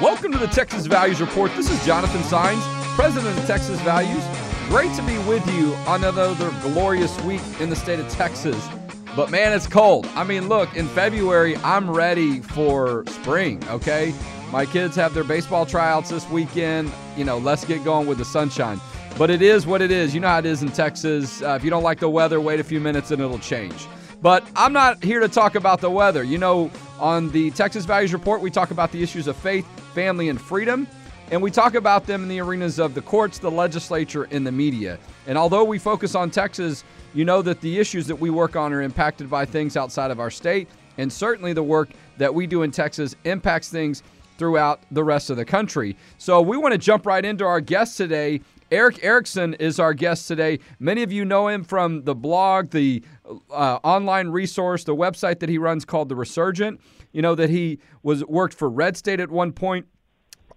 Welcome to the Texas Values Report. This is Jonathan Saenz, President of Texas Values. Great to be with you on another glorious week in the state of Texas. But man, it's cold. I mean, look, in February, I'm ready for spring, okay? My kids have their baseball tryouts this weekend. You know, let's get going with the sunshine. But it is what it is. You know how it is in Texas. Uh, if you don't like the weather, wait a few minutes and it'll change. But I'm not here to talk about the weather. You know, on the Texas Values Report, we talk about the issues of faith, family, and freedom. And we talk about them in the arenas of the courts, the legislature, and the media. And although we focus on Texas, you know that the issues that we work on are impacted by things outside of our state. And certainly the work that we do in Texas impacts things throughout the rest of the country. So we want to jump right into our guest today. Erick Erickson is our guest today. Many of you know him from the blog, the uh, online resource, the website that he runs called The Resurgent. You know that he was worked for Red State at one point.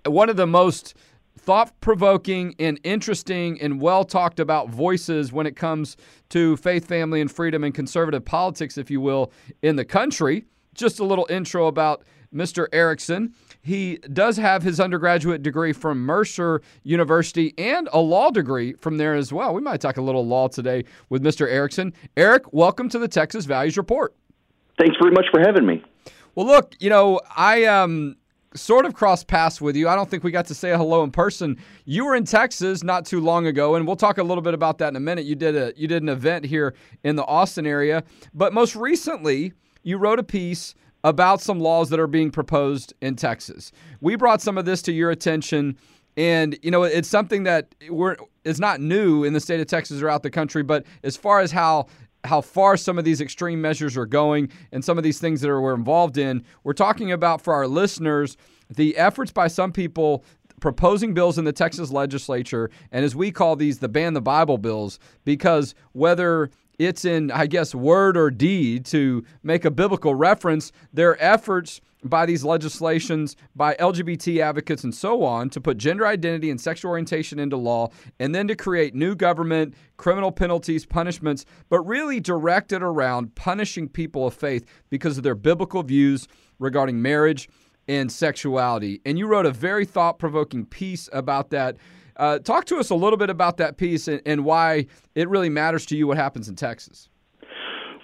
One of the most thought provoking and interesting and well talked about voices when it comes to faith, family, and freedom and conservative politics, if you will, in the country. Just a little intro about Mr. Erickson. He does have his undergraduate degree from Mercer University and a law degree from there as well. We might talk a little law today with Mr. Erickson. Erick, welcome to the Texas Values Report. Thanks very much for having me. Well, look, you know, I um sort of crossed paths with you. I don't think we got to say hello in person. You were in Texas not too long ago, and we'll talk a little bit about that in a minute. You did a you did an event here in the Austin area, but most recently you wrote a piece about some laws that are being proposed in Texas. We brought some of this to your attention. And you know, it's something that we're it's not new in the state of Texas or out the country, but as far as how how far some of these extreme measures are going and some of these things that are, we're involved in, we're talking about for our listeners the efforts by some people proposing bills in the Texas legislature, and as we call these, the ban the Bible bills, because whether it's in, I guess, word or deed to make a biblical reference. Their efforts by these legislations, by LGBT advocates and so on, to put gender identity and sexual orientation into law, and then to create new government, criminal penalties, punishments, but really directed around punishing people of faith because of their biblical views regarding marriage and sexuality. And you wrote a very thought provoking piece about that. Uh, talk to us a little bit about that piece and, and why it really matters to you what happens in Texas.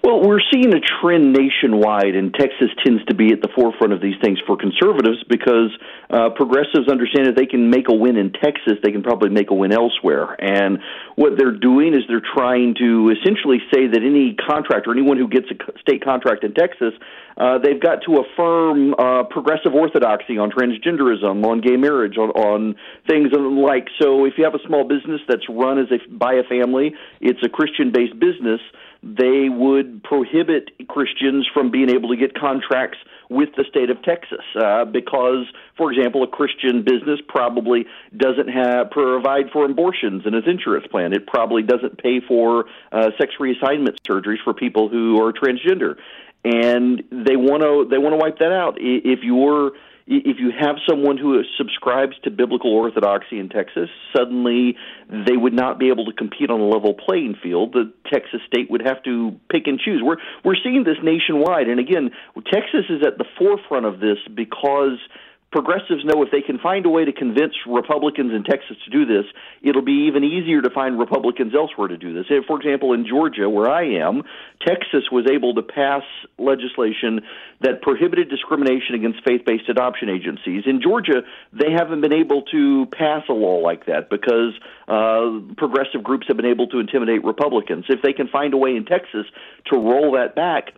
Well, we're seeing a trend nationwide, and Texas tends to be at the forefront of these things for conservatives because uh, progressives understand that they can make a win in Texas, they can probably make a win elsewhere. And what they're doing is they're trying to essentially say that any contractor, anyone who gets a state contract in Texas, uh, they've got to affirm uh, progressive orthodoxy on transgenderism, on gay marriage, on, on things like. So, if you have a small business that's run as a by a family, it's a Christian-based business they would prohibit Christians from being able to get contracts with the state of Texas uh, because, for example, a Christian business probably doesn't have provide for abortions in its insurance plan. It probably doesn't pay for uh, sex reassignment surgeries for people who are transgender, and they want to they want to wipe that out. If you're if you have someone who subscribes to biblical orthodoxy in Texas, suddenly they would not be able to compete on a level playing field. The Texas state would have to pick and choose. We're we're seeing this nationwide, and again, Texas is at the forefront of this because progressives know if they can find a way to convince Republicans in Texas to do this, it'll be even easier to find Republicans elsewhere to do this. For example, in Georgia, where I am, Texas was able to pass legislation that prohibited discrimination against faith based adoption agencies. In Georgia, they haven't been able to pass a law like that because uh, progressive groups have been able to intimidate Republicans. If they can find a way in Texas to roll that back,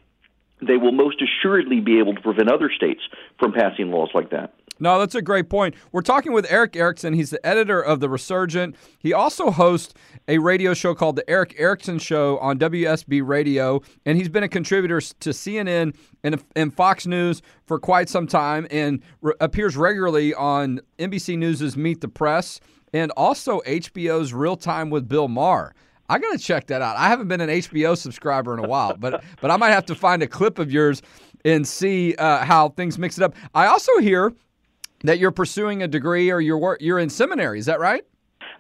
they will most assuredly be able to prevent other states from passing laws like that. No, that's a great point. We're talking with Erick Erickson. He's the editor of The Resurgent. He also hosts a radio show called The Erick Erickson Show on WSB Radio, and he's been a contributor to CNN and, and Fox News for quite some time and re- appears regularly on NBC News' Meet the Press and also HBO's Real Time with Bill Maher. I gotta check that out. I haven't been an HBO subscriber in a while, but but I might have to find a clip of yours and see uh, how things mix it up. I also hear that you're pursuing a degree or you're you're in seminary. Is that right?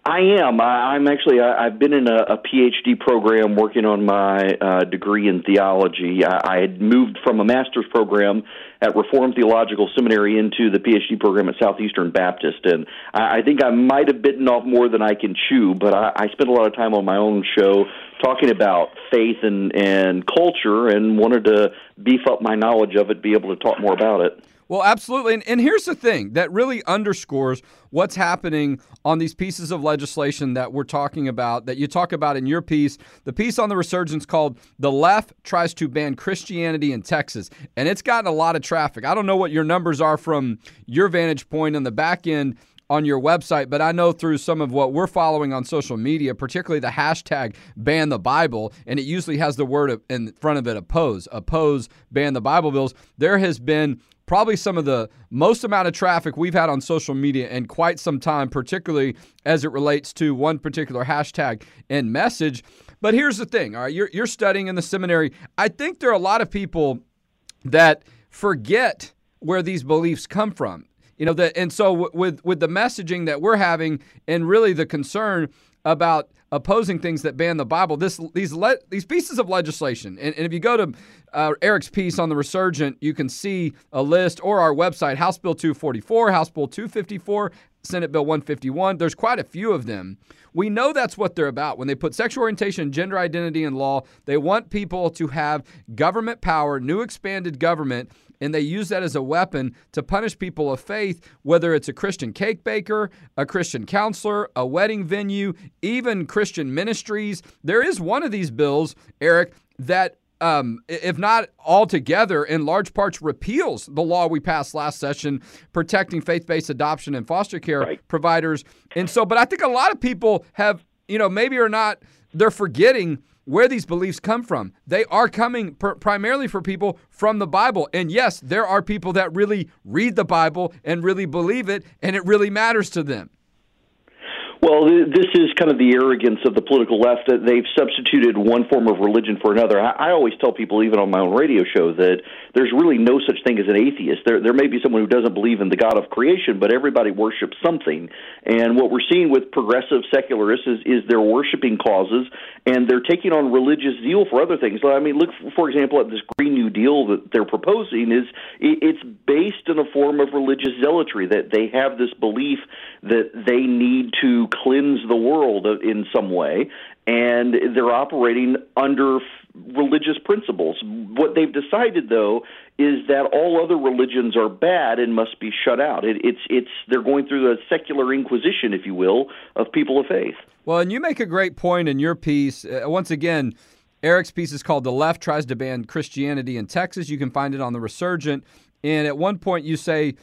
I am. I, I'm actually. I, I've been in a, a PhD program working on my uh, degree in theology. I, I had moved from a master's program at Reformed Theological Seminary into the PhD program at Southeastern Baptist, and I, I think I might have bitten off more than I can chew. But I, I spent a lot of time on my own show talking about faith and and culture, and wanted to beef up my knowledge of it, be able to talk more about it. Well, absolutely. And, and, here's the thing that really underscores what's happening on these pieces of legislation that we're talking about, that you talk about in your piece. The piece on the resurgence called The Left Tries to Ban Christianity in Texas. And it's gotten a lot of traffic. I don't know what your numbers are from your vantage point on the back end on your website, but I know through some of what we're following on social media, particularly the hashtag ban the Bible, and it usually has the word in front of it oppose, oppose, ban the Bible bills. There has been probably some of the most amount of traffic we've had on social media in quite some time, particularly as it relates to one particular hashtag and message. But here's the thing, all right, you're, you're studying in the seminary. I think there are a lot of people that forget where these beliefs come from. You know that, and so with with the messaging that we're having, and really the concern about opposing things that ban the Bible. This these le- these pieces of legislation, and, and if you go to uh, Erick's piece on the Resurgent, you can see a list or our website, House Bill 244, House Bill 254, Senate Bill 151. There's quite a few of them. We know that's what they're about. When they put sexual orientation and gender identity in law, they want people to have government power, new expanded government and they use that as a weapon to punish people of faith, whether it's a Christian cake baker, a Christian counselor, a wedding venue, even Christian ministries. There is one of these bills, Erick, that um, if not altogether, in large parts repeals the law we passed last session protecting faith based adoption and foster care right. providers. And so, but I think a lot of people have, you know, maybe are not, they're forgetting where these beliefs come from. They are coming primarily for people from the Bible. And yes, there are people that really read the Bible and really believe it, and it really matters to them. Well, this is kind of the arrogance of the political left that they've substituted one form of religion for another. I, always tell people, even on my own radio show, that there's really no such thing as an atheist. There, there may be someone who doesn't believe in the God of creation, but everybody worships something. And what we're seeing with progressive secularists is, is they're worshiping causes and they're taking on religious zeal for other things. I mean, look, for example, at this Green New Deal that they're proposing is it's based in a form of religious zealotry that they have this belief that they need to cleanse the world in some way, and they're operating under religious principles. What they've decided, though, is that all other religions are bad and must be shut out. It, it's it's they're going through a secular inquisition, if you will, of people of faith. Well, and you make a great point in your piece. Uh, once again. Erick's piece is called The Left Tries to Ban Christianity in Texas. You can find it on The Resurgent. And at one point, you say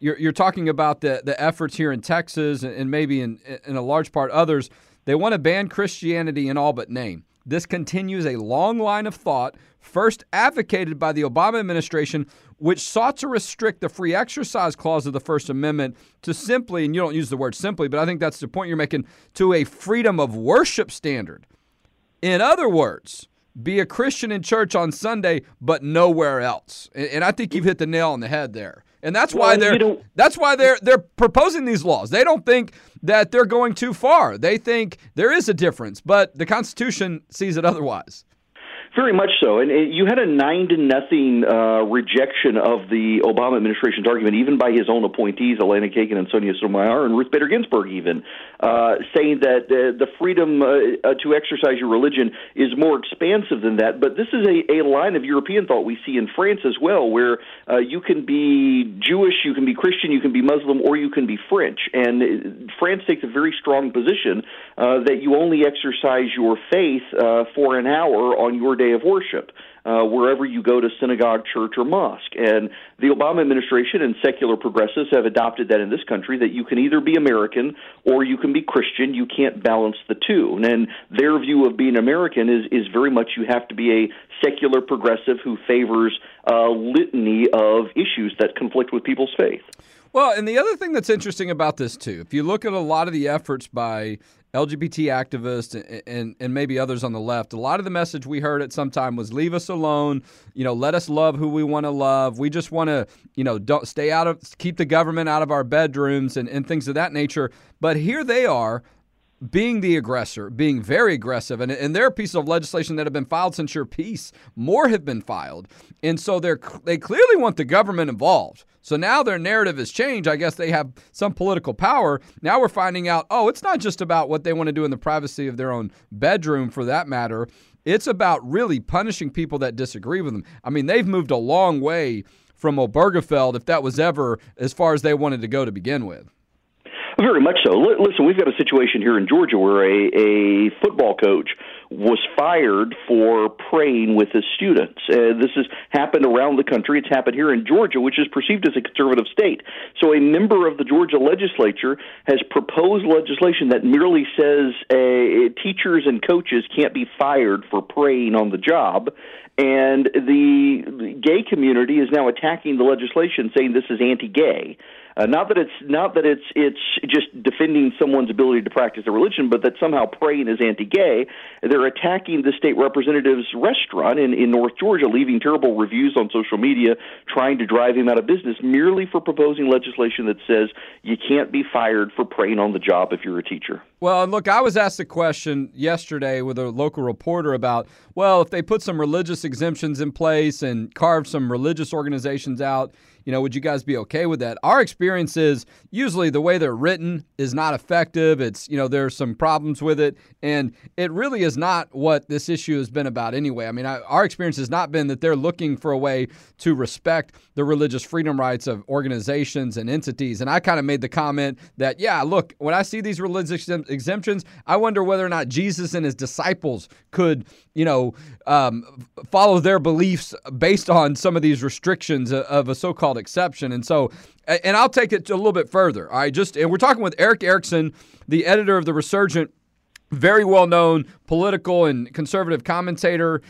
you're, you're talking about the, the efforts here in Texas and maybe in, in a large part others. They want to ban Christianity in all but name. This continues a long line of thought, first advocated by the Obama administration, which sought to restrict the free exercise clause of the First Amendment to simply, and you don't use the word simply, but I think that's the point you're making, to a freedom of worship standard. In other words, be a Christian in church on Sunday, but nowhere else. And, I think you've hit the nail on the head there. And that's well, why they're that's why they're they're proposing these laws. They don't think that they're going too far. They think there is a difference, but the Constitution sees it otherwise. Very much so, and you had a nine to nothing uh, rejection of the Obama administration's argument, even by his own appointees, Elena Kagan and Sonia Sotomayor, and Ruth Bader Ginsburg, even uh, saying that uh, the freedom uh, uh, to exercise your religion is more expansive than that. But this is a, a line of European thought we see in France as well, where uh, you can be Jewish, you can be Christian, you can be Muslim, or you can be French. And France takes a very strong position that you only exercise your faith for an hour on your day of worship. Uh, wherever you go to synagogue, church, or mosque. And the Obama administration and secular progressives have adopted that in this country that you can either be American or you can be Christian. You can't balance the two. And their view of being American is, is very much you have to be a secular progressive who favors a litany of issues that conflict with people's faith. Well, and the other thing that's interesting about this, too, if you look at a lot of the efforts by LGBT activists and, and, maybe others on the left, a lot of the message we heard at some time was leave us alone. You know, let us love who we want to love. We just want to, you know, don't stay out of, keep the government out of our bedrooms and, and things of that nature. But here they are being the aggressor, being very aggressive. And, and there are pieces of legislation that have been filed since your peace. More have been filed. And so they're, they clearly want the government involved. So now their narrative has changed. I guess they have some political power. Now we're finding out, oh, it's not just about what they want to do in the privacy of their own bedroom for that matter. It's about really punishing people that disagree with them. I mean, they've moved a long way from Obergefell, if that was ever as far as they wanted to go to begin with. Very much so. L- listen, we've got a situation here in Georgia where a, a football coach was fired for praying with his students. Uh, this has happened around the country. It's happened here in Georgia, which is perceived as a conservative state. So, a member of the Georgia legislature has proposed legislation that merely says uh, teachers and coaches can't be fired for praying on the job. And the gay community is now attacking the legislation, saying this is anti-gay. Uh, not that it's not that it's it's just defending someone's ability to practice their religion, but that somehow praying is anti-gay. They're attacking the state representative's restaurant in in North Georgia, leaving terrible reviews on social media, trying to drive him out of business merely for proposing legislation that says you can't be fired for praying on the job if you're a teacher. Well, look, I was asked a question yesterday with a local reporter about, well, if they put some religious exemptions in place and carve some religious organizations out, you know, would you guys be okay with that? Our experience is usually the way they're written is not effective. It's, you know, there's some problems with it. And it really is not what this issue has been about anyway. I mean, I, our experience has not been that they're looking for a way to respect the religious freedom rights of organizations and entities. And I kind of made the comment that, yeah, look, when I see these religious exemptions, I wonder whether or not Jesus and his disciples could, you know, um, follow their beliefs based on some of these restrictions of a so called exception. And so, and I'll take it a little bit further. I just, and we're talking with Erick Erickson, the editor of the Resurgent, very well known political and conservative commentator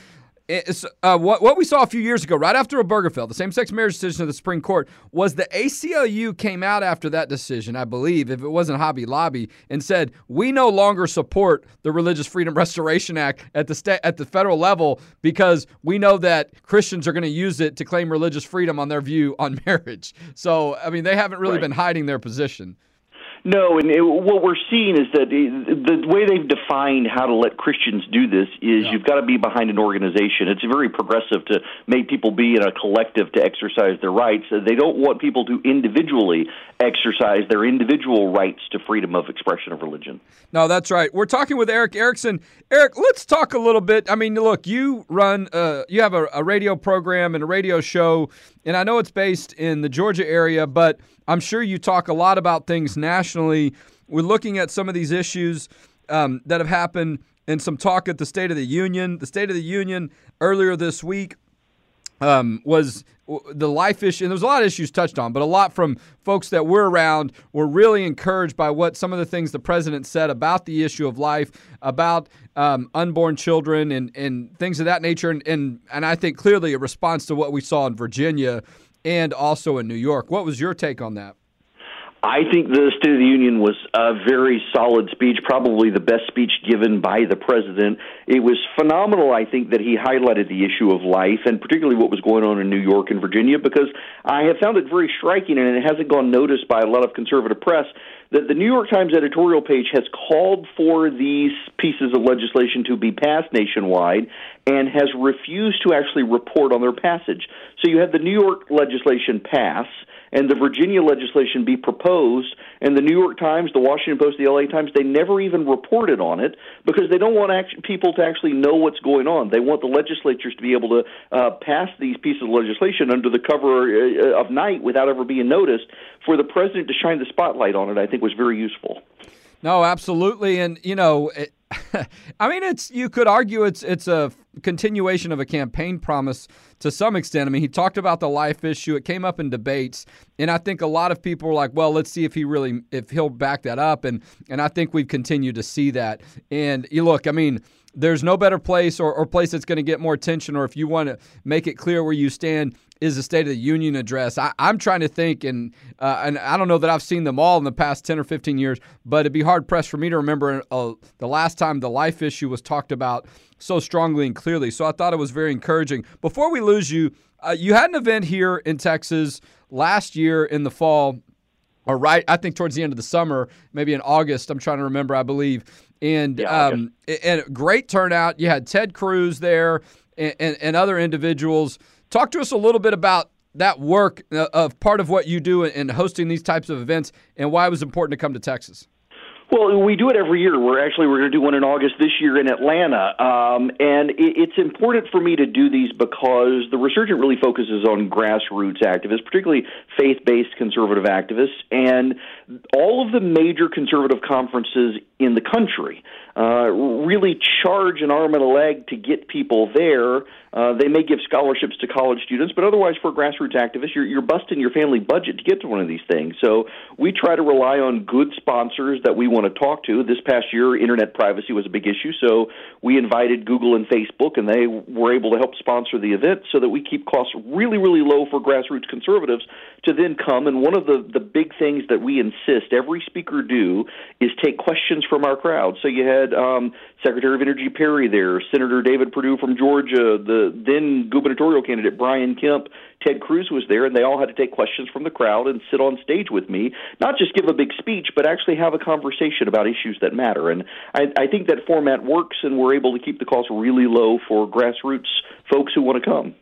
uh, what, what we saw a few years ago, right after Obergefell, the same sex marriage decision of the Supreme Court, was the ACLU came out after that decision, I believe, if it wasn't Hobby Lobby, and said, We no longer support the Religious Freedom Restoration Act at the, sta- at the federal level because we know that Christians are going to use it to claim religious freedom on their view on marriage. So, I mean, they haven't really right. been hiding their position. No, and it, what we're seeing is that the way they've defined how to let Christians do this is yeah. you've got to be behind an organization. It's very progressive to make people be in a collective to exercise their rights. They don't want people to individually exercise their individual rights to freedom of expression of religion. No, that's right. We're talking with Erick Erickson. Erick, let's talk a little bit. I mean, look, you run, uh, you have a, a radio program and a radio show, and I know it's based in the Georgia area, but I'm sure you talk a lot about things nationally. We're looking at some of these issues um, that have happened and some talk at the State of the Union. The State of the Union earlier this week um, was the life issue, and there's a lot of issues touched on, but a lot from folks that were around were really encouraged by what some of the things the president said about the issue of life, about um, unborn children, and, and things of that nature. And, and, and I think clearly a response to what we saw in Virginia and also in New York. What was your take on that? I think the State of the Union was a very solid speech, probably the best speech given by the president. It was phenomenal, I think, that he highlighted the issue of life and particularly what was going on in New York and Virginia because I have found it very striking and it hasn't gone noticed by a lot of conservative press that the New York Times editorial page has called for these pieces of legislation to be passed nationwide and has refused to actually report on their passage. So you had the New York legislation pass and the Virginia legislation be proposed, and the New York Times, the Washington Post, the LA Times, they never even reported on it because they don't want act- people to actually know what's going on. They want the legislatures to be able to uh, pass these pieces of legislation under the cover uh, of night without ever being noticed. For the president to shine the spotlight on it, I think was very useful. No, absolutely, and you know. It- I mean, it's you could argue it's it's a continuation of a campaign promise to some extent. I mean, he talked about the life issue. It came up in debates, and I think a lot of people were like, "Well, let's see if he really if he'll back that up." And and I think we've continued to see that. And you look, I mean, there's no better place or, or place that's going to get more attention, or if you want to make it clear where you stand, is the State of the Union address. I, am trying to think, and uh, and I don't know that I've seen them all in the past 10 or 15 years, but it'd be hard pressed for me to remember uh, the last time the life issue was talked about so strongly and clearly. So I thought it was very encouraging. Before we lose you, uh, you had an event here in Texas last year in the fall or right, I think towards the end of the summer, maybe in August. I'm trying to remember, I believe. And Yeah, um, and great turnout. You had Ted Cruz there and, and, and other individuals. Talk to us a little bit about that work uh, of part of what you do in hosting these types of events and why it was important to come to Texas. Well, we do it every year. We're actually we're going to do one in August this year in Atlanta, um, and it, it's important for me to do these because the resurgent really focuses on grassroots activists, particularly faith-based conservative activists, and all of the major conservative conferences in the country uh, really charge an arm and a leg to get people there. Uh, they may give scholarships to college students, but otherwise, for grassroots activists, you're, you're busting your family budget to get to one of these things. So we try to rely on good sponsors that we want to talk to. This past year, internet privacy was a big issue, so we invited Google and Facebook, and they were able to help sponsor the event so that we keep costs really, really low for grassroots conservatives to then come. And one of the, the big things that we insist every speaker do is take questions from our crowd. So you had um, Secretary of Energy Perry there, Senator David Perdue from Georgia, the then gubernatorial candidate Brian Kemp, Ted Cruz was there, and they all had to take questions from the crowd and sit on stage with me, not just give a big speech, but actually have a conversation about issues that matter. And I, I think that format works, and we're able to keep the cost really low for grassroots folks who want to come.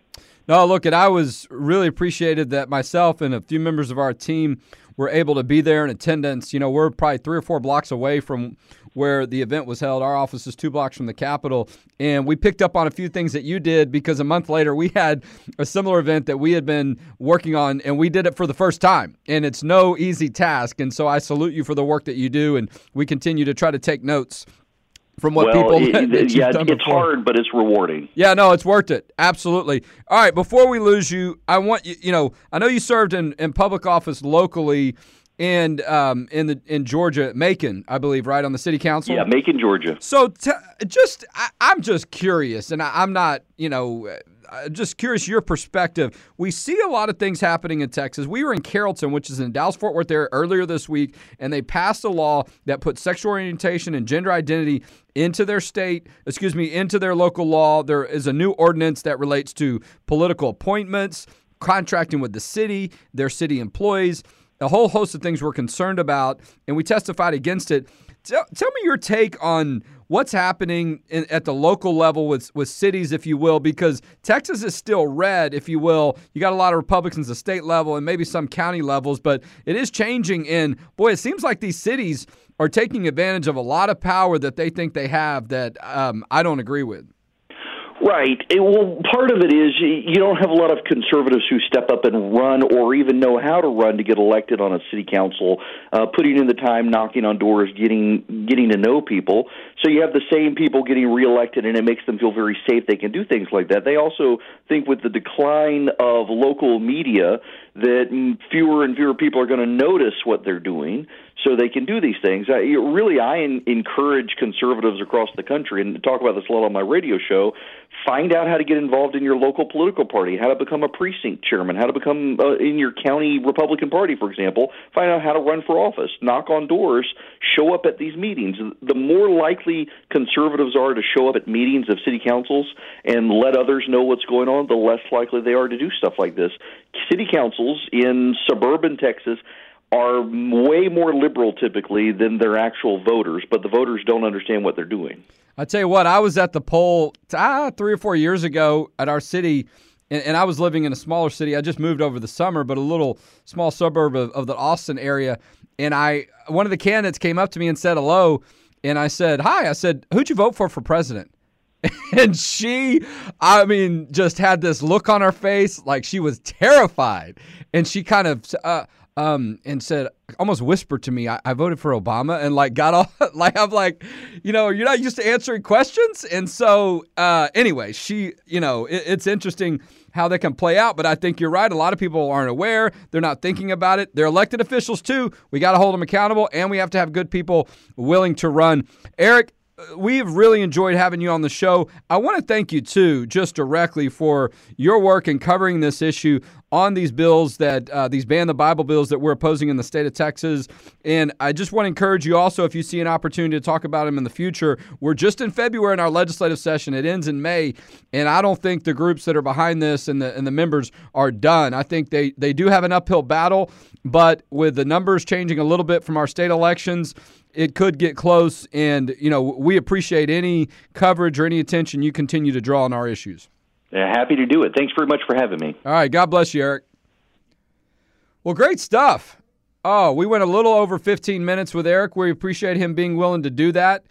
No, look, and I was really appreciated that myself and a few members of our team were able to be there in attendance. You know, we're probably three or four blocks away from where the event was held. Our office is two blocks from the Capitol. And we picked up on a few things that you did because a month later we had a similar event that we had been working on and we did it for the first time. And it's no easy task. And so I salute you for the work that you do. And we continue to try to take notes from what well, people it, that yeah, it's before. hard, but it's rewarding. Yeah, no, it's worth it. Absolutely. All right, before we lose you, I want you. You know, I know you served in, in public office locally and um, in the in Georgia, Macon, I believe, right on the city council. Yeah, Macon, Georgia. So, t- just I, I'm just curious, and I, I'm not, you know. Uh, Just curious, your perspective. We see a lot of things happening in Texas. We were in Carrollton, which is in Dallas Fort Worth area, earlier this week, and they passed a law that put sexual orientation and gender identity into their state, excuse me, into their local law. There is a new ordinance that relates to political appointments, contracting with the city, their city employees a whole host of things we're concerned about, and we testified against it. Tell, tell me your take on what's happening in, at the local level with with cities, if you will, because Texas is still red, if you will. You got a lot of Republicans at the state level and maybe some county levels, but it is changing. And boy, it seems like these cities are taking advantage of a lot of power that they think they have that um, I don't agree with. Right. It, well, part of it is you don't have a lot of conservatives who step up and run or even know how to run to get elected on a city council, uh, putting in the time, knocking on doors, getting getting to know people. So you have the same people getting reelected, and it makes them feel very safe. They can do things like that. They also think with the decline of local media that fewer and fewer people are going to notice what they're doing so they can do these things. I, really, I in, encourage conservatives across the country, and talk about this a lot on my radio show. Find out how to get involved in your local political party, how to become a precinct chairman, how to become uh, in your county Republican Party, for example. Find out how to run for office, knock on doors, show up at these meetings. The more likely conservatives are to show up at meetings of city councils and let others know what's going on, the less likely they are to do stuff like this. City councils in suburban Texas are way more liberal typically than their actual voters, but the voters don't understand what they're doing. I tell you what, I was at the poll ah, three or four years ago at our city, and, and, I was living in a smaller city. I just moved over the summer, but a little small suburb of, of the Austin area. And I, one of the candidates came up to me and said hello, and I said hi. I said, "Who'd you vote for for president?" and she, I mean, just had this look on her face like she was terrified, and she kind of. Uh, um, and said, almost whispered to me, I, I, voted for Obama, and like got all like I'm like, you know, you're not used to answering questions, and so uh, anyway, she, you know, it, it's interesting how they can play out, but I think you're right. A lot of people aren't aware; they're not thinking about it. They're elected officials too. We got to hold them accountable, and we have to have good people willing to run. Erick, we've really enjoyed having you on the show. I want to thank you too, just directly for your work in covering this issue on these bills that uh, these ban the Bible bills that we're opposing in the state of Texas. And I just want to encourage you also, if you see an opportunity to talk about them in the future, we're just in February in our legislative session. It ends in May, and I don't think the groups that are behind this and the and the members are done. I think they they do have an uphill battle, but with the numbers changing a little bit from our state elections, it could get close. And you know, we appreciate any coverage or any attention you continue to draw on our issues. Yeah, happy to do it. Thanks very much for having me. All right. God bless you, Erick. Well, great stuff. Oh, we went a little over 15 minutes with Erick. We appreciate him being willing to do that.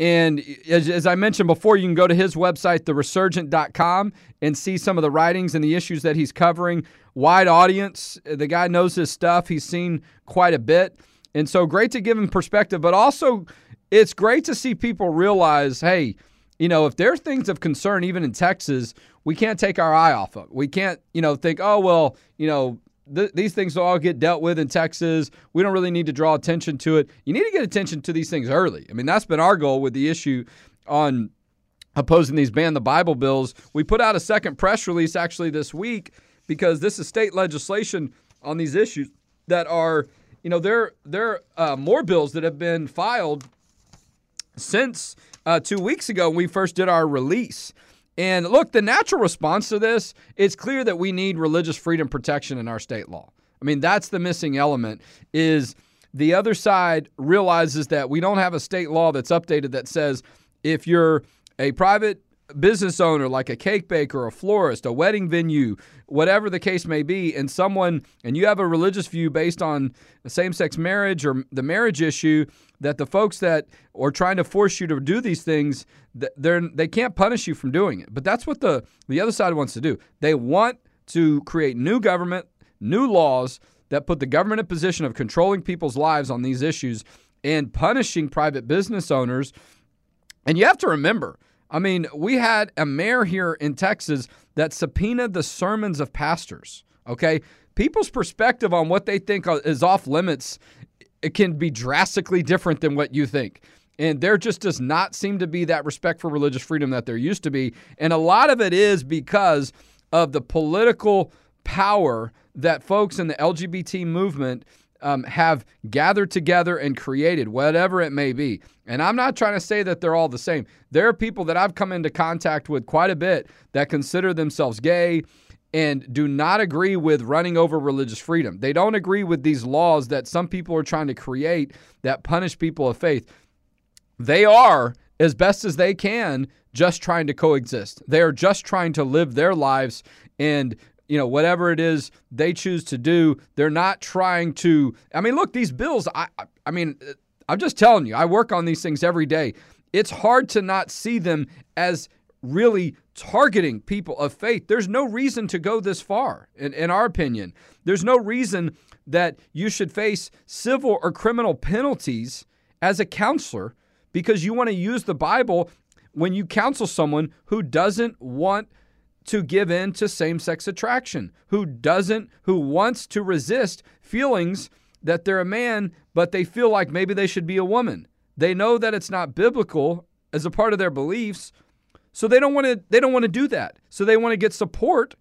And as, as, I mentioned before, you can go to his website, theresurgent.com, and see some of the writings and the issues that he's covering. Wide audience. The guy knows his stuff. He's seen quite a bit. And so great to give him perspective, but also it's great to see people realize hey, you know, if there are things of concern, even in Texas, we can't take our eye off of. We can't, you know, think, oh, well, you know, th- these things will all get dealt with in Texas. We don't really need to draw attention to it. You need to get attention to these things early. I mean, that's been our goal with the issue on opposing these ban the Bible bills. We put out a second press release actually this week because this is state legislation on these issues that are, you know, there there are uh, more bills that have been filed since uh, two weeks ago when we first did our release. And look, the natural response to this, it's clear that we need religious freedom protection in our state law. I mean, that's the missing element is the other side realizes that we don't have a state law that's updated that says if you're a private business owner like a cake baker, a florist, a wedding venue, whatever the case may be, and someone and you have a religious view based on same-sex marriage or the marriage issue, that the folks that are trying to force you to do these things, they're they can't punish you from doing it. But that's what the the other side wants to do. They want to create new government, new laws that put the government in position of controlling people's lives on these issues and punishing private business owners. And you have to remember, I mean, we had a mayor here in Texas that subpoenaed the sermons of pastors. Okay. People's perspective on what they think is off limits it can be drastically different than what you think. And there just does not seem to be that respect for religious freedom that there used to be. And a lot of it is because of the political power that folks in the LGBT movement um, have gathered together and created, whatever it may be. And I'm not trying to say that they're all the same. There are people that I've come into contact with quite a bit that consider themselves gay and do not agree with running over religious freedom. They don't agree with these laws that some people are trying to create that punish people of faith. They are, as best as they can, just trying to coexist. They are just trying to live their lives and you know, whatever it is they choose to do, they're not trying to. I mean, look, these bills, I, I mean, I'm just telling you, I work on these things every day. It's hard to not see them as really targeting people of faith. There's no reason to go this far, in, in our opinion. There's no reason that you should face civil or criminal penalties as a counselor because you want to use the Bible when you counsel someone who doesn't want to give in to same sex attraction, who doesn't, who wants to resist feelings that they're a man, but they feel like maybe they should be a woman. They know that it's not biblical as a part of their beliefs, so they don't want to they don't want to do that. So they want to get support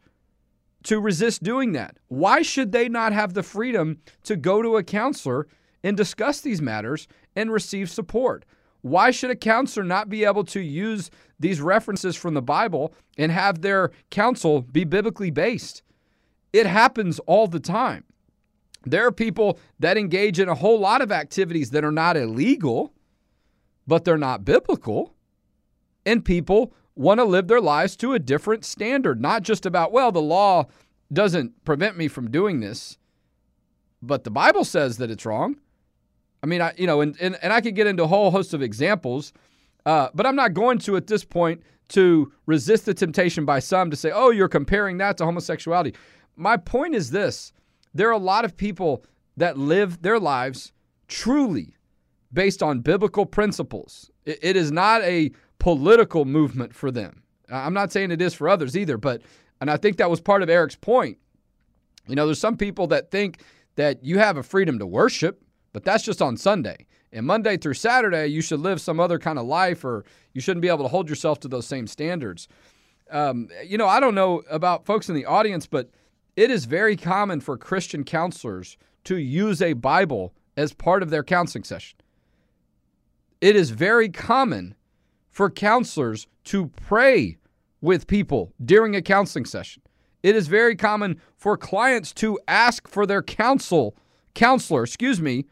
to resist doing that. Why should they not have the freedom to go to a counselor and discuss these matters and receive support? Why should a counselor not be able to use these references from the Bible and have their counsel be biblically based? It happens all the time. There are people that engage in a whole lot of activities that are not illegal, but they're not biblical. And people want to live their lives to a different standard, not just about, well, the law doesn't prevent me from doing this, but the Bible says that it's wrong. I mean, I, you know, and, and, and I could get into a whole host of examples, uh, but I'm not going to at this point to resist the temptation by some to say, oh, you're comparing that to homosexuality. My point is this there are a lot of people that live their lives truly based on biblical principles. it, it is not a political movement for them. I'm not saying it is for others either, but, and I think that was part of Erick's point. You know, there's some people that think that you have a freedom to worship but that's just on Sunday. And Monday through Saturday, you should live some other kind of life, or you shouldn't be able to hold yourself to those same standards. Um, you know, I don't know about folks in the audience, but it is very common for Christian counselors to use a Bible as part of their counseling session. It is very common for counselors to pray with people during a counseling session. It is very common for clients to ask for their counsel, counselor, excuse me,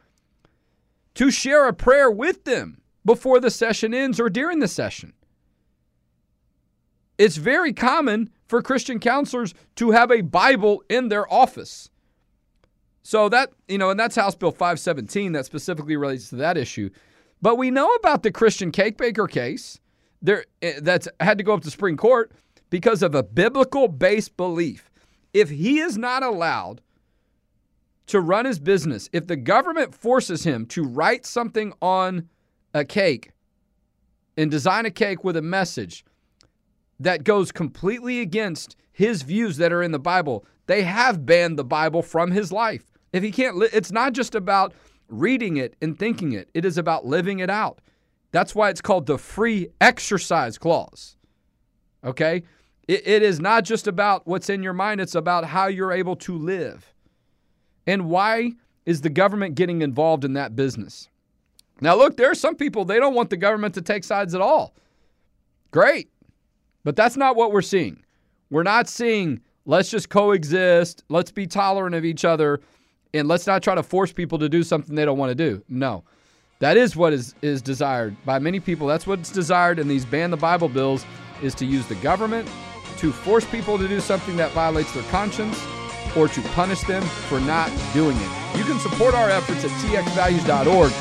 to share a prayer with them before the session ends or during the session. It's very common for Christian counselors to have a Bible in their office. So that, you know, and that's House Bill 517 that specifically relates to that issue. But we know about the Christian cake baker case there eh, that's had to go up to Supreme Court because of a biblical based belief. If he is not allowed to run his business, if the government forces him to write something on a cake and design a cake with a message that goes completely against his views that are in the Bible, they have banned the Bible from his life. If he can't, li- it's not just about reading it and thinking it, it is about living it out. That's why it's called the free exercise clause. Okay? It, it is not just about what's in your mind, it's about how you're able to live. And why is the government getting involved in that business? Now, look, there are some people, they don't want the government to take sides at all. Great. But that's not what we're seeing. We're not seeing let's just coexist, let's be tolerant of each other, and let's not try to force people to do something they don't want to do. No. That is what is, is desired by many people. That's what's desired in these ban the Bible bills is to use the government to force people to do something that violates their conscience or to punish them for not doing it. You can support our efforts at txvalues.org.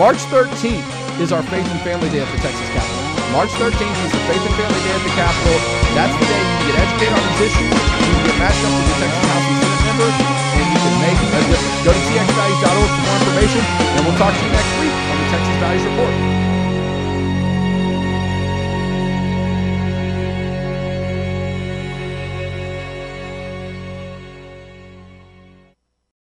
March 13th is our Faith and Family Day at the Texas Capitol. March 13th is the Faith and Family Day at the Capitol. That's the day you can get educated on these issues. You can get matched up with your Texas House and Senate member, and you can make a difference. Go to txvalues.org for more information, and we'll talk to you next week on the Texas Values Report.